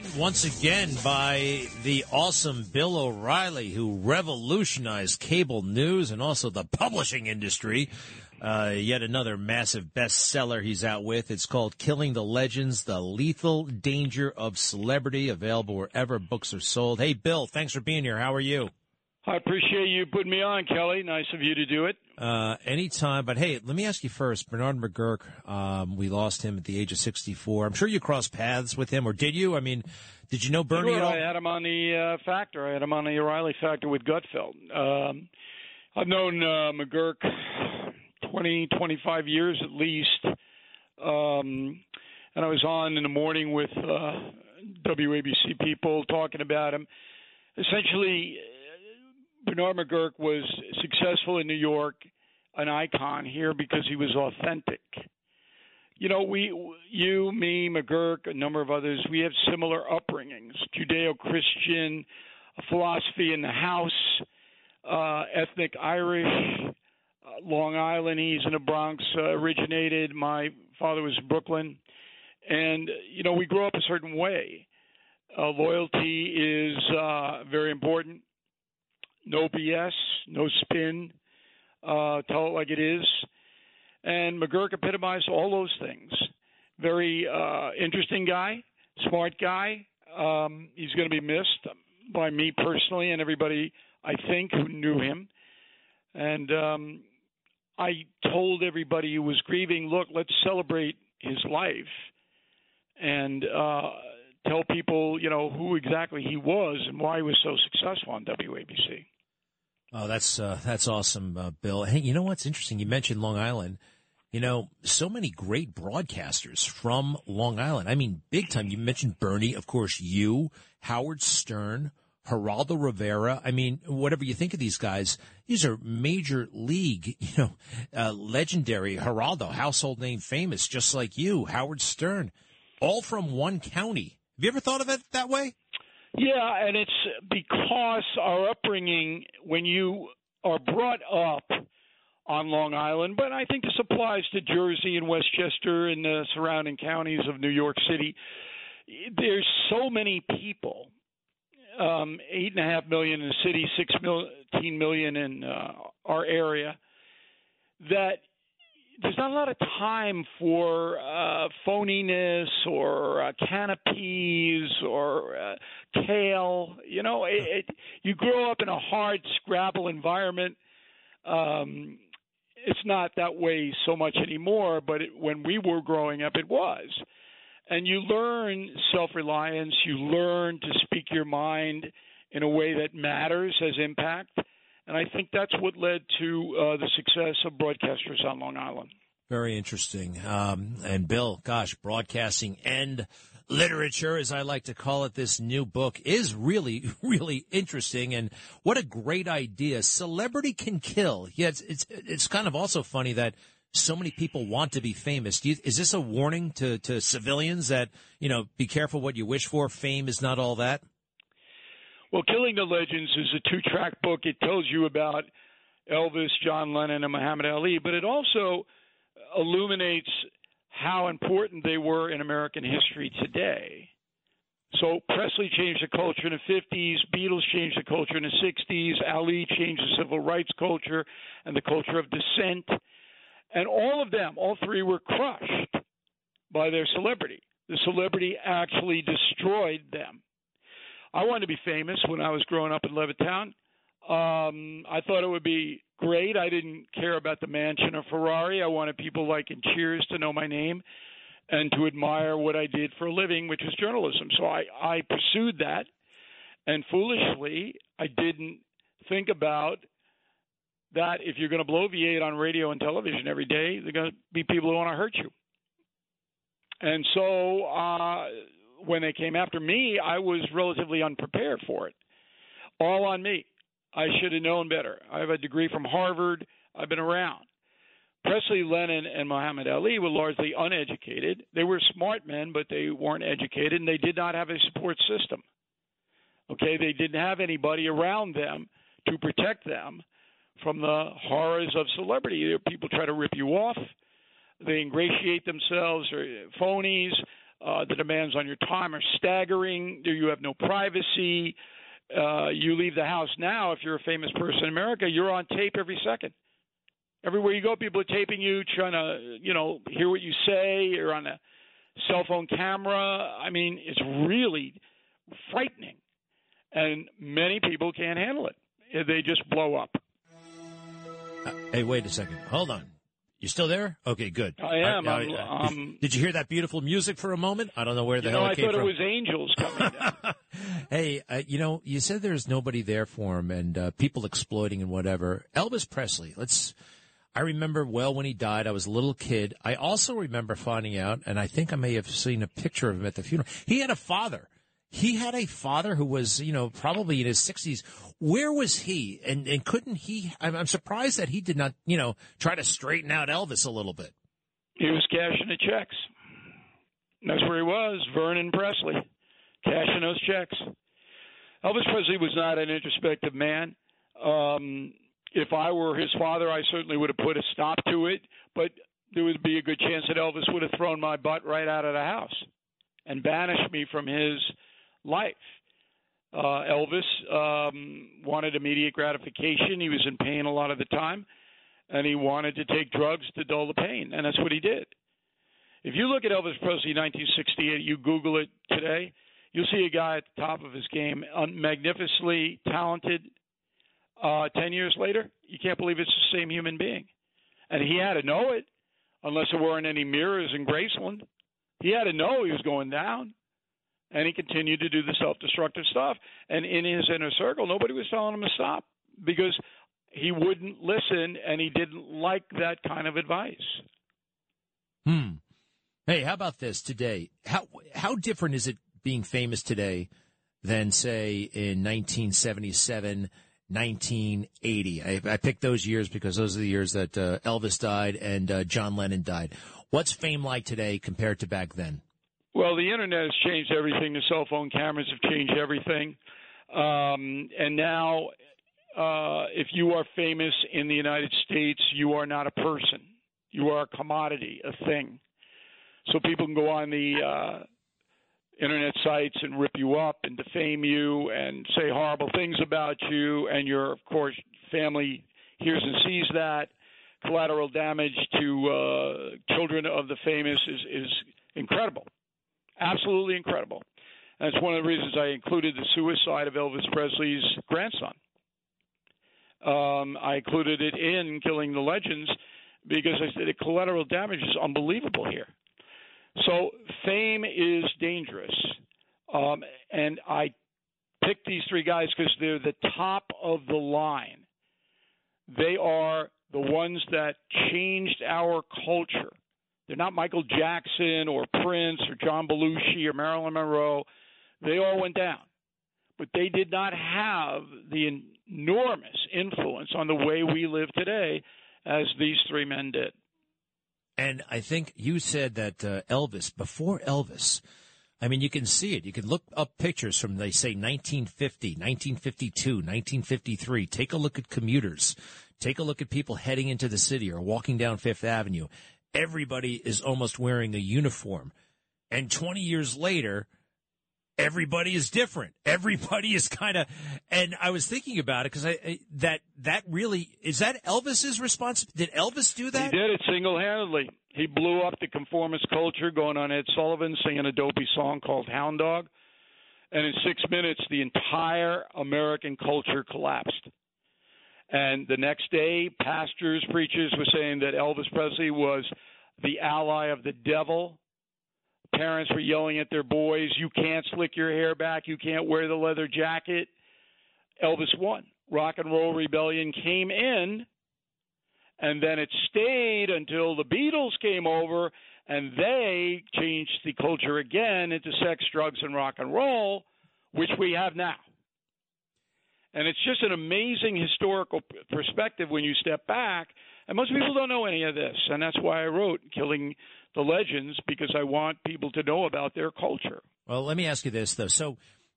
Joined once again by the awesome Bill O'Reilly, who revolutionized cable news and also the publishing industry. Uh, yet another massive bestseller he's out with. It's called Killing the Legends, The Lethal Danger of Celebrity, available wherever books are sold. Hey, Bill, thanks for being here. How are you? I appreciate you putting me on, Kelly. Nice of you to do it. Uh, anytime. But hey, let me ask you first. Bernard McGuirk, um, we lost him at the age of 64. I'm sure you crossed paths with him, or did you? I mean, did you know Bernie sure, at all? I had him on the uh, Factor. I had him on the O'Reilly Factor with Gutfeld. Um, I've known uh, McGuirk 20, 25 years at least. Um, and I was on in the morning with uh, WABC people talking about him. Essentially, Bernard McGuirk was successful in New York, an icon here because he was authentic. You know, we, you, me, McGuirk, a number of others, we have similar upbringings: Judeo-Christian, philosophy in the house, uh, ethnic Irish, uh, Long Island. He's in the Bronx, uh, originated. My father was Brooklyn, and you know, we grow up a certain way. Uh, loyalty is uh, very important no BS, no spin, uh, tell it like it is. And McGuirk epitomized all those things. Very uh, interesting guy, smart guy. Um, he's going to be missed by me personally and everybody I think who knew him. And um, I told everybody who was grieving, look, let's celebrate his life and uh, tell people, you know, who exactly he was and why he was so successful on WABC. Oh, that's uh, that's awesome, uh, Bill. Hey, you know what's interesting? You mentioned Long Island. You know, so many great broadcasters from Long Island. I mean, big time. You mentioned Bernie, of course. You, Howard Stern, Geraldo Rivera. I mean, whatever you think of these guys, these are major league, you know, uh, legendary. Geraldo, household name, famous, just like you, Howard Stern, all from one county. Have you ever thought of it that way? Yeah, and it's because our upbringing, when you are brought up on Long Island, but I think this applies to Jersey and Westchester and the surrounding counties of New York City. There's so many people, um, eight and a half million in the city, sixteen million in uh, our area, that there's not a lot of time for uh, phoniness or uh, canopies or uh, kale. You know, it, it, you grow up in a hard Scrabble environment. Um, it's not that way so much anymore, but it, when we were growing up, it was. And you learn self reliance, you learn to speak your mind in a way that matters, has impact. And I think that's what led to uh, the success of broadcasters on Long Island. Very interesting. Um, and Bill, gosh, broadcasting and literature, as I like to call it, this new book is really, really interesting. And what a great idea. Celebrity can kill. Yeah, it's, it's, it's kind of also funny that so many people want to be famous. You, is this a warning to, to civilians that, you know, be careful what you wish for? Fame is not all that? Well, Killing the Legends is a two track book. It tells you about Elvis, John Lennon, and Muhammad Ali, but it also illuminates how important they were in American history today. So Presley changed the culture in the 50s, Beatles changed the culture in the 60s, Ali changed the civil rights culture and the culture of dissent. And all of them, all three were crushed by their celebrity. The celebrity actually destroyed them. I wanted to be famous when I was growing up in Levittown. Um, I thought it would be great. I didn't care about the mansion or Ferrari. I wanted people like in Cheers to know my name and to admire what I did for a living, which was journalism. So I, I pursued that. And foolishly, I didn't think about that if you're going to bloviate on radio and television every day, there are going to be people who want to hurt you. And so uh, when they came after me, I was relatively unprepared for it. All on me. I should have known better. I have a degree from Harvard. I've been around. Presley, Lennon, and Muhammad Ali were largely uneducated. They were smart men, but they weren't educated, and they did not have a support system. Okay, they didn't have anybody around them to protect them from the horrors of celebrity. People try to rip you off. They ingratiate themselves or phonies. Uh, the demands on your time are staggering. You have no privacy. Uh, you leave the house now, if you're a famous person in America, you're on tape every second. Everywhere you go, people are taping you, trying to, you know, hear what you say. You're on a cell phone camera. I mean, it's really frightening, and many people can't handle it. They just blow up. Uh, hey, wait a second. Hold on. You still there? Okay, good. I am. I, I, um, did you hear that beautiful music for a moment? I don't know where the hell know, it came from. I thought it was angels coming down. hey, uh, you know, you said there's nobody there for him and uh, people exploiting and whatever. Elvis Presley. Let's. I remember well when he died. I was a little kid. I also remember finding out, and I think I may have seen a picture of him at the funeral. He had a father he had a father who was, you know, probably in his 60s. Where was he? And and couldn't he? I'm, I'm surprised that he did not, you know, try to straighten out Elvis a little bit. He was cashing the checks. That's where he was, Vernon Presley, cashing those checks. Elvis Presley was not an introspective man. Um, if I were his father, I certainly would have put a stop to it, but there would be a good chance that Elvis would have thrown my butt right out of the house and banished me from his life. Uh, Elvis um, wanted immediate gratification. He was in pain a lot of the time, and he wanted to take drugs to dull the pain, and that's what he did. If you look at Elvis Presley 1968, you Google it today, you'll see a guy at the top of his game, magnificently talented. Uh, Ten years later, you can't believe it's the same human being, and he had to know it, unless there weren't any mirrors in Graceland. He had to know he was going down and he continued to do the self-destructive stuff. And in his inner circle, nobody was telling him to stop because he wouldn't listen and he didn't like that kind of advice. Hmm. Hey, how about this today? How how different is it being famous today than say in 1977, 1980? I, I picked those years because those are the years that uh, Elvis died and uh, John Lennon died. What's fame like today compared to back then? Well, the internet has changed everything. The cell phone cameras have changed everything. Um, and now, uh, if you are famous in the United States, you are not a person. You are a commodity, a thing. So people can go on the uh, internet sites and rip you up and defame you and say horrible things about you, and your, of course, family hears and sees that. Collateral damage to uh, children of the famous is, is incredible absolutely incredible. And that's one of the reasons I included the suicide of Elvis Presley's grandson. Um, I included it in Killing the Legends because I said the collateral damage is unbelievable here. So fame is dangerous. Um, and I picked these three guys because they're the top of the line. They are the ones that changed our culture. They're not Michael Jackson or Prince or John Belushi or Marilyn Monroe. They all went down. But they did not have the enormous influence on the way we live today as these three men did. And I think you said that uh, Elvis, before Elvis, I mean, you can see it. You can look up pictures from, they say, 1950, 1952, 1953. Take a look at commuters. Take a look at people heading into the city or walking down Fifth Avenue everybody is almost wearing a uniform. And 20 years later, everybody is different. Everybody is kind of, and I was thinking about it because I, I, that that really is that Elvis's response. Did Elvis do that? He did it single handedly. He blew up the conformist culture, going on Ed Sullivan singing a dopey song called Hound Dog, and in six minutes, the entire American culture collapsed. And the next day, pastors, preachers were saying that Elvis Presley was the ally of the devil. Parents were yelling at their boys, You can't slick your hair back. You can't wear the leather jacket. Elvis won. Rock and Roll Rebellion came in, and then it stayed until the Beatles came over and they changed the culture again into sex, drugs, and rock and roll, which we have now. And it's just an amazing historical perspective when you step back. And most people don't know any of this. And that's why I wrote Killing the Legends, because I want people to know about their culture. Well, let me ask you this, though. So,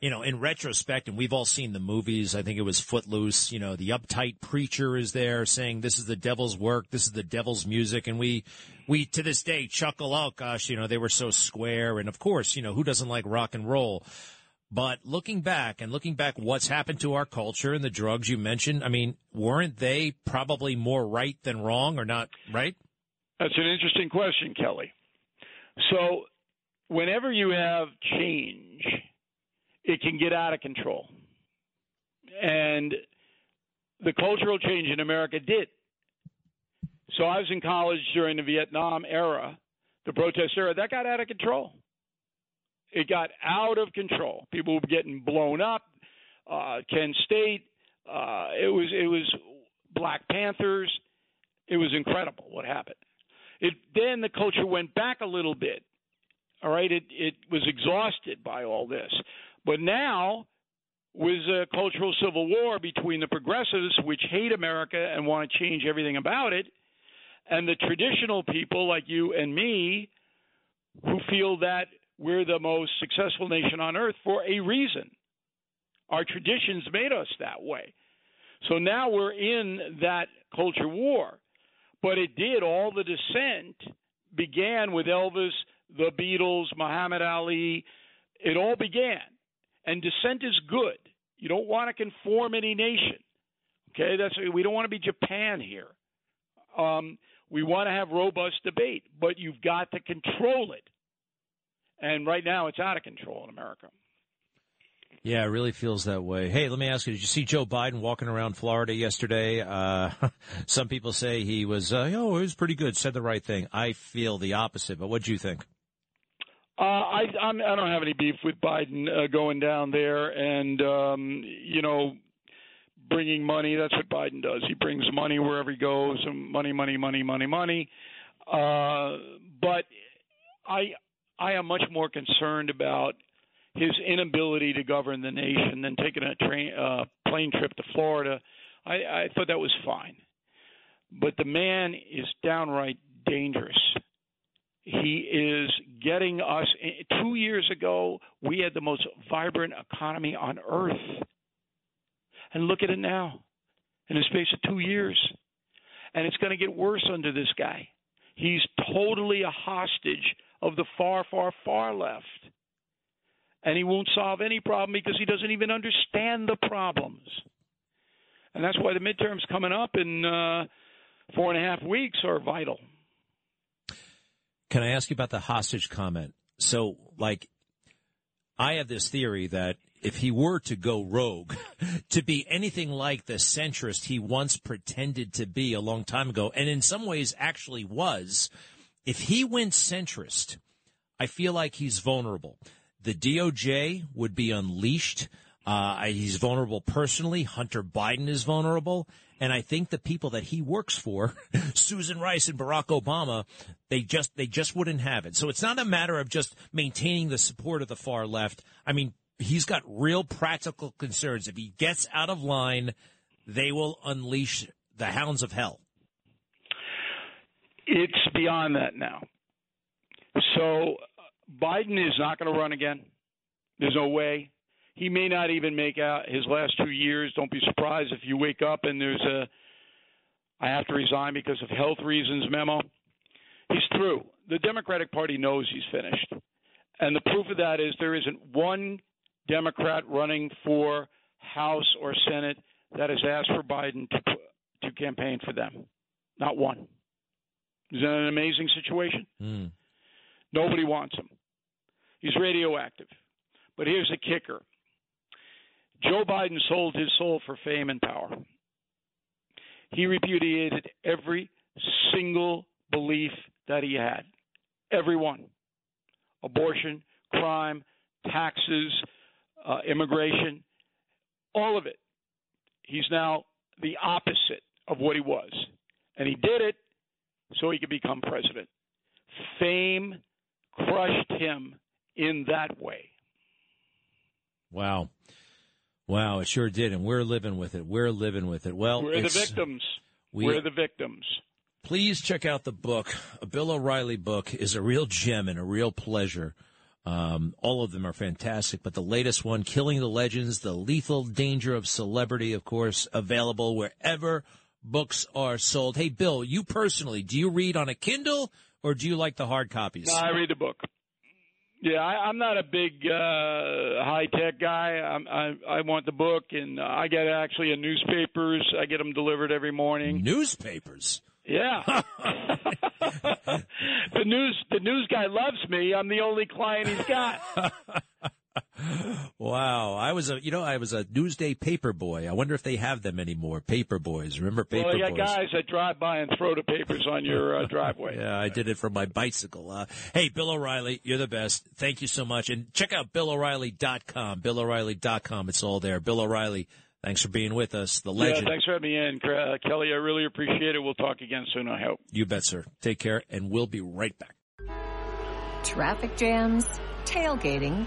you know, in retrospect, and we've all seen the movies. I think it was Footloose. You know, the uptight preacher is there saying, "This is the devil's work. This is the devil's music," and we, we to this day chuckle. Oh gosh, you know, they were so square. And of course, you know, who doesn't like rock and roll? But looking back and looking back, what's happened to our culture and the drugs you mentioned? I mean, weren't they probably more right than wrong, or not right? That's an interesting question, Kelly. So, whenever you have change it can get out of control. And the cultural change in America did. So I was in college during the Vietnam era, the protest era, that got out of control. It got out of control. People were getting blown up. Uh, Kent State. Uh, it was it was Black Panthers. It was incredible what happened. It then the culture went back a little bit. All right, it it was exhausted by all this. But now, with a cultural civil war between the progressives, which hate America and want to change everything about it, and the traditional people like you and me, who feel that we're the most successful nation on earth for a reason. Our traditions made us that way. So now we're in that culture war. But it did, all the dissent began with Elvis, the Beatles, Muhammad Ali. It all began. And dissent is good. You don't want to conform any nation. Okay, that's we don't want to be Japan here. Um, we want to have robust debate, but you've got to control it. And right now, it's out of control in America. Yeah, it really feels that way. Hey, let me ask you: Did you see Joe Biden walking around Florida yesterday? Uh, some people say he was, uh, oh, he was pretty good, said the right thing. I feel the opposite. But what do you think? Uh, I I'm, I don't have any beef with Biden uh, going down there and um, you know bringing money. That's what Biden does. He brings money wherever he goes, and money, money, money, money, money. Uh, but I I am much more concerned about his inability to govern the nation than taking a train uh, plane trip to Florida. I, I thought that was fine, but the man is downright dangerous. He is getting us. Two years ago, we had the most vibrant economy on earth. And look at it now in the space of two years. And it's going to get worse under this guy. He's totally a hostage of the far, far, far left. And he won't solve any problem because he doesn't even understand the problems. And that's why the midterms coming up in uh, four and a half weeks are vital. Can I ask you about the hostage comment? So, like, I have this theory that if he were to go rogue, to be anything like the centrist he once pretended to be a long time ago, and in some ways actually was, if he went centrist, I feel like he's vulnerable. The DOJ would be unleashed. Uh, he's vulnerable personally. Hunter Biden is vulnerable. And I think the people that he works for, Susan Rice and Barack Obama, they just they just wouldn't have it. So it's not a matter of just maintaining the support of the far left. I mean, he's got real practical concerns. If he gets out of line, they will unleash the hounds of hell. It's beyond that now. So Biden is not going to run again. There's no way. He may not even make out his last two years. Don't be surprised if you wake up and there's a I have to resign because of health reasons memo. He's through. The Democratic Party knows he's finished. And the proof of that is there isn't one Democrat running for House or Senate that has asked for Biden to to campaign for them. Not one. Is that an amazing situation? Mm. Nobody wants him. He's radioactive. But here's the kicker Joe Biden sold his soul for fame and power. He repudiated every single belief that he had. Every one. Abortion, crime, taxes, uh, immigration, all of it. He's now the opposite of what he was. And he did it so he could become president. Fame crushed him in that way. Wow. Wow, it sure did, and we're living with it. We're living with it. Well, we're the victims. We, we're the victims. Please check out the book. A Bill O'Reilly book is a real gem and a real pleasure. Um, all of them are fantastic, but the latest one, Killing the Legends, The Lethal Danger of Celebrity, of course, available wherever books are sold. Hey, Bill, you personally, do you read on a Kindle or do you like the hard copies? No, I read the book. Yeah, I, I'm not a big uh, high tech guy. I'm, I I want the book, and I get actually a newspapers. I get them delivered every morning. Newspapers. Yeah. the news the news guy loves me. I'm the only client he's got. wow, I was a you know I was a Newsday paper boy. I wonder if they have them anymore. Paper boys, remember paper well, you got boys? guys that drive by and throw the papers on your uh, driveway. yeah, I did it from my bicycle. Uh, hey, Bill O'Reilly, you're the best. Thank you so much, and check out BillO'Reilly.com. BillO'Reilly.com. It's all there. Bill O'Reilly. Thanks for being with us, the legend. Yeah, thanks for having me in, uh, Kelly. I really appreciate it. We'll talk again soon. I hope. You bet, sir. Take care, and we'll be right back. Traffic jams, tailgating,